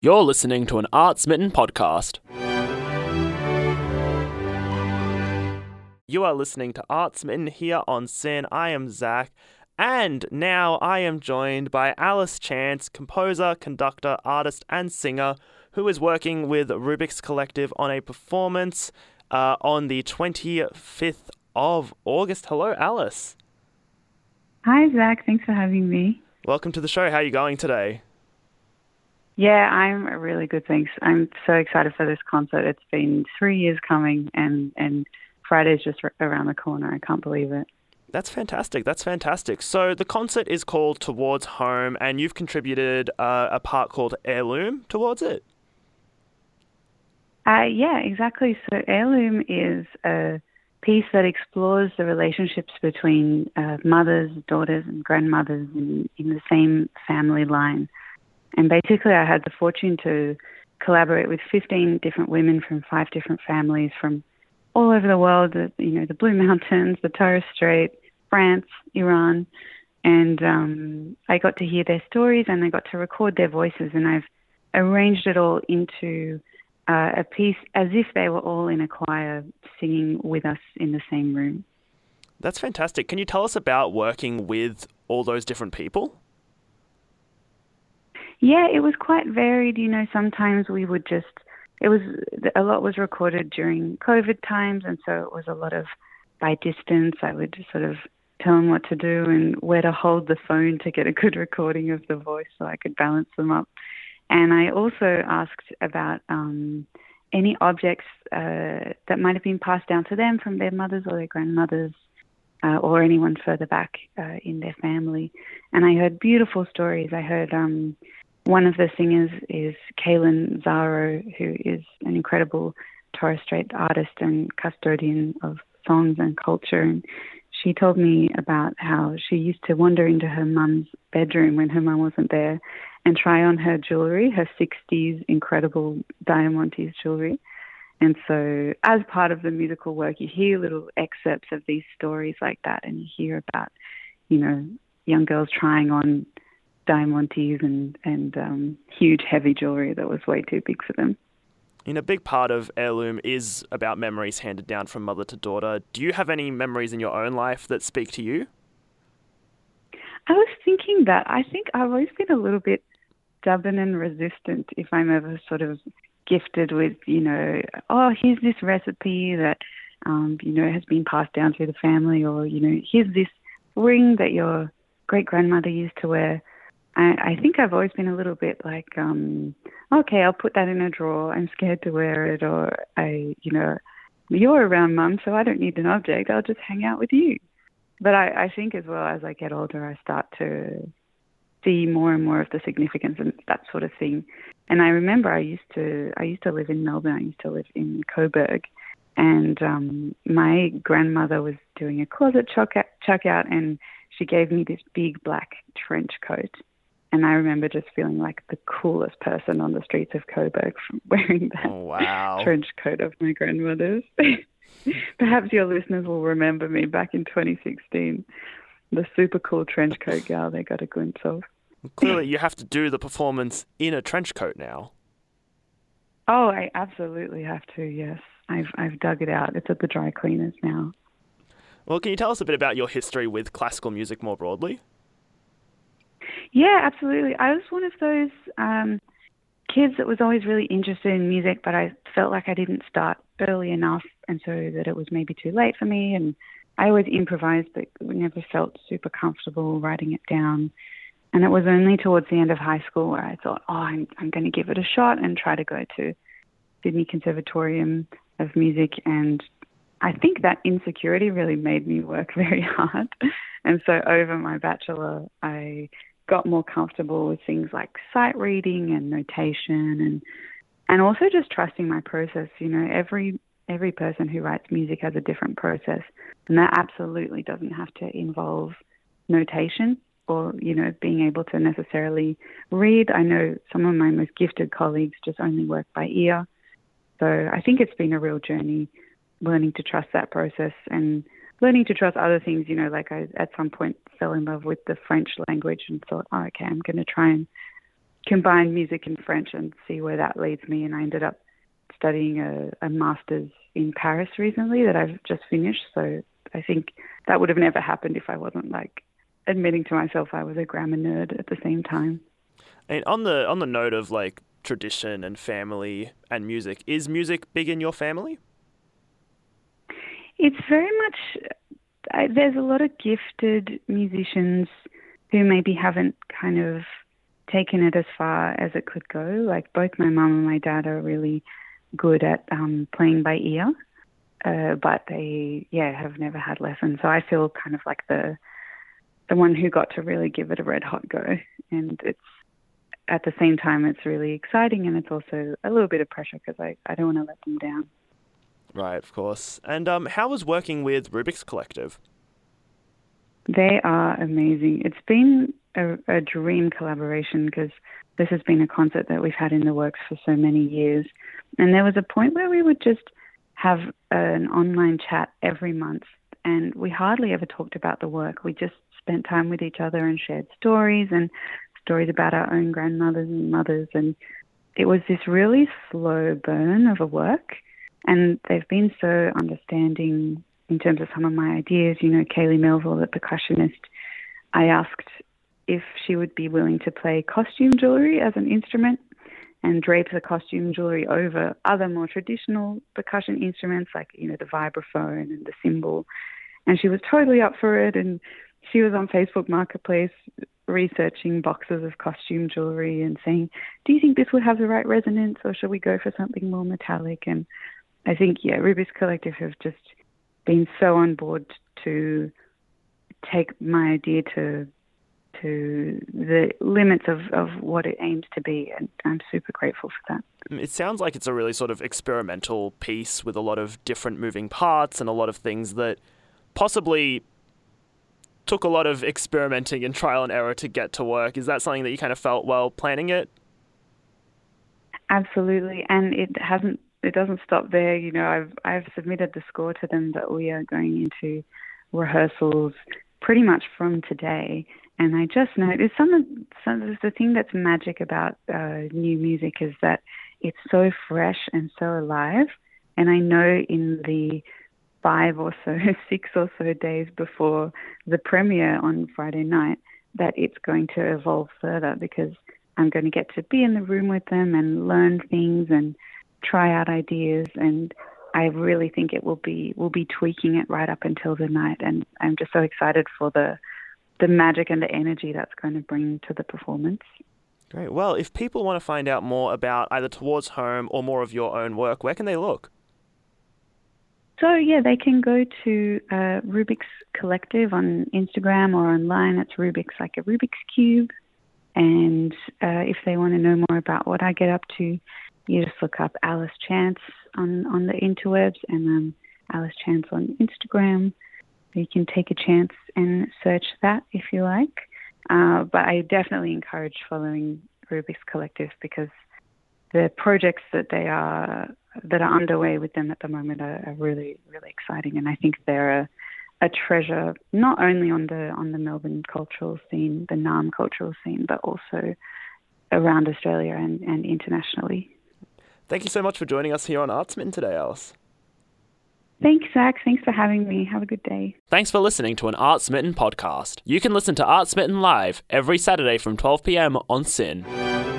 You're listening to an Art Smitten podcast. You are listening to Art Smitten here on SYN. I am Zack, and now I am joined by Alice Chance, composer, conductor, artist, and singer, who is working with Rubik's Collective on a performance uh, on the 25th of August. Hello, Alice. Hi, Zack. Thanks for having me. Welcome to the show. How are you going today? Yeah, I'm really good, thanks. I'm so excited for this concert. It's been three years coming, and and Friday's just around the corner. I can't believe it. That's fantastic. That's fantastic. So the concert is called Towards Home, and you've contributed uh, a part called Heirloom towards it. Uh, yeah, exactly. So Heirloom is a piece that explores the relationships between uh, mothers, daughters, and grandmothers in, in the same family line. And basically, I had the fortune to collaborate with 15 different women from five different families from all over the world, you know, the Blue Mountains, the Torres Strait, France, Iran. And um, I got to hear their stories and I got to record their voices. And I've arranged it all into uh, a piece as if they were all in a choir singing with us in the same room. That's fantastic. Can you tell us about working with all those different people? Yeah, it was quite varied. You know, sometimes we would just, it was, a lot was recorded during COVID times, and so it was a lot of by distance. I would just sort of tell them what to do and where to hold the phone to get a good recording of the voice so I could balance them up. And I also asked about um, any objects uh, that might have been passed down to them from their mothers or their grandmothers. Uh, or anyone further back uh, in their family. And I heard beautiful stories. I heard um, one of the singers is Kaylin Zaro, who is an incredible Torres Strait artist and custodian of songs and culture. And she told me about how she used to wander into her mum's bedroom when her mum wasn't there and try on her jewelry, her 60s incredible Diamantes jewelry. And so, as part of the musical work, you hear little excerpts of these stories like that, and you hear about, you know, young girls trying on diamantes and and um, huge heavy jewelry that was way too big for them. Know, a big part of heirloom is about memories handed down from mother to daughter. Do you have any memories in your own life that speak to you? I was thinking that. I think I've always been a little bit stubborn and resistant if I'm ever sort of gifted with, you know, oh, here's this recipe that, um, you know, has been passed down through the family, or, you know, here's this ring that your great grandmother used to wear. I, I think I've always been a little bit like, um, okay, I'll put that in a drawer. I'm scared to wear it, or I, you know, you're around, mum, so I don't need an object. I'll just hang out with you. But I, I think as well as I get older, I start to see more and more of the significance and that sort of thing. And I remember I used to I used to live in Melbourne. I used to live in Coburg, and um, my grandmother was doing a closet chuck out, chuck out, and she gave me this big black trench coat and I remember just feeling like the coolest person on the streets of Coburg from wearing that oh, wow. trench coat of my grandmother's. Perhaps your listeners will remember me back in 2016, the super cool trench coat gal they got a glimpse of. Clearly, you have to do the performance in a trench coat now. Oh, I absolutely have to. Yes, I've I've dug it out. It's at the dry cleaners now. Well, can you tell us a bit about your history with classical music more broadly? Yeah, absolutely. I was one of those um, kids that was always really interested in music, but I felt like I didn't start early enough, and so that it was maybe too late for me. And I always improvised, but never felt super comfortable writing it down. And it was only towards the end of high school where I thought, oh, I'm, I'm going to give it a shot and try to go to Sydney Conservatorium of Music. And I think that insecurity really made me work very hard. And so over my bachelor, I got more comfortable with things like sight reading and notation and and also just trusting my process. You know, every every person who writes music has a different process, and that absolutely doesn't have to involve notation or you know being able to necessarily read. I know some of my most gifted colleagues just only work by ear, so I think it's been a real journey learning to trust that process and learning to trust other things. You know, like I at some point fell in love with the French language and thought, oh, okay, I'm going to try and combine music and French and see where that leads me. And I ended up studying a, a master's in Paris recently that I've just finished. So I think that would have never happened if I wasn't like admitting to myself I was a grammar nerd at the same time. And on the on the note of like tradition and family and music, is music big in your family? It's very much. I, there's a lot of gifted musicians who maybe haven't kind of taken it as far as it could go. Like both my mum and my dad are really good at um, playing by ear, uh, but they yeah have never had lessons. So I feel kind of like the the one who got to really give it a red hot go, and it's at the same time it's really exciting and it's also a little bit of pressure because I, I don't want to let them down. Right, of course. And um, how was working with Rubik's Collective? They are amazing. It's been a, a dream collaboration because this has been a concert that we've had in the works for so many years. And there was a point where we would just have an online chat every month, and we hardly ever talked about the work. We just spent time with each other and shared stories and stories about our own grandmothers and mothers. And it was this really slow burn of a work. And they've been so understanding in terms of some of my ideas. You know, Kaylie Melville, the percussionist, I asked if she would be willing to play costume jewelry as an instrument and drape the costume jewelry over other more traditional percussion instruments like, you know, the vibraphone and the cymbal. And she was totally up for it. And she was on Facebook Marketplace researching boxes of costume jewelry and saying, Do you think this would have the right resonance or should we go for something more metallic? And I think, yeah, Rubik's Collective have just been so on board to take my idea to to the limits of, of what it aims to be and I'm super grateful for that. Mm, it sounds like it's a really sort of experimental piece with a lot of different moving parts and a lot of things that possibly took a lot of experimenting and trial and error to get to work. Is that something that you kind of felt while planning it? Absolutely, and it hasn't. It doesn't stop there. You know, I've I've submitted the score to them, but we are going into rehearsals pretty much from today. And I just know there's some, some the thing that's magic about uh, new music is that it's so fresh and so alive. And I know in the five or so, six or so days before the premiere on Friday night that it's going to evolve further because I'm going to get to be in the room with them and learn things and try out ideas and I really think it will be we'll be tweaking it right up until the night and I'm just so excited for the the magic and the energy that's going to bring to the performance. Great. Well, if people want to find out more about either Towards Home or more of your own work, where can they look? So yeah, they can go to uh, Rubik's Collective on Instagram or online. It's Rubik's like a Rubik's cube. And uh, if they want to know more about what I get up to, you just look up Alice Chance on on the interwebs and um, Alice Chance on Instagram. You can take a chance and search that if you like. Uh, but I definitely encourage following Rubik's Collective because the projects that they are that are underway with them at the moment are, are really really exciting, and I think they're a, a treasure not only on the on the Melbourne cultural scene, the Naarm cultural scene, but also around Australia and, and internationally. Thank you so much for joining us here on Artsmitten today, Alice. Thanks, Zack. Thanks for having me. Have a good day. Thanks for listening to an Artsmitten podcast. You can listen to Artsmitten live every Saturday from 12 p.m. on SYN.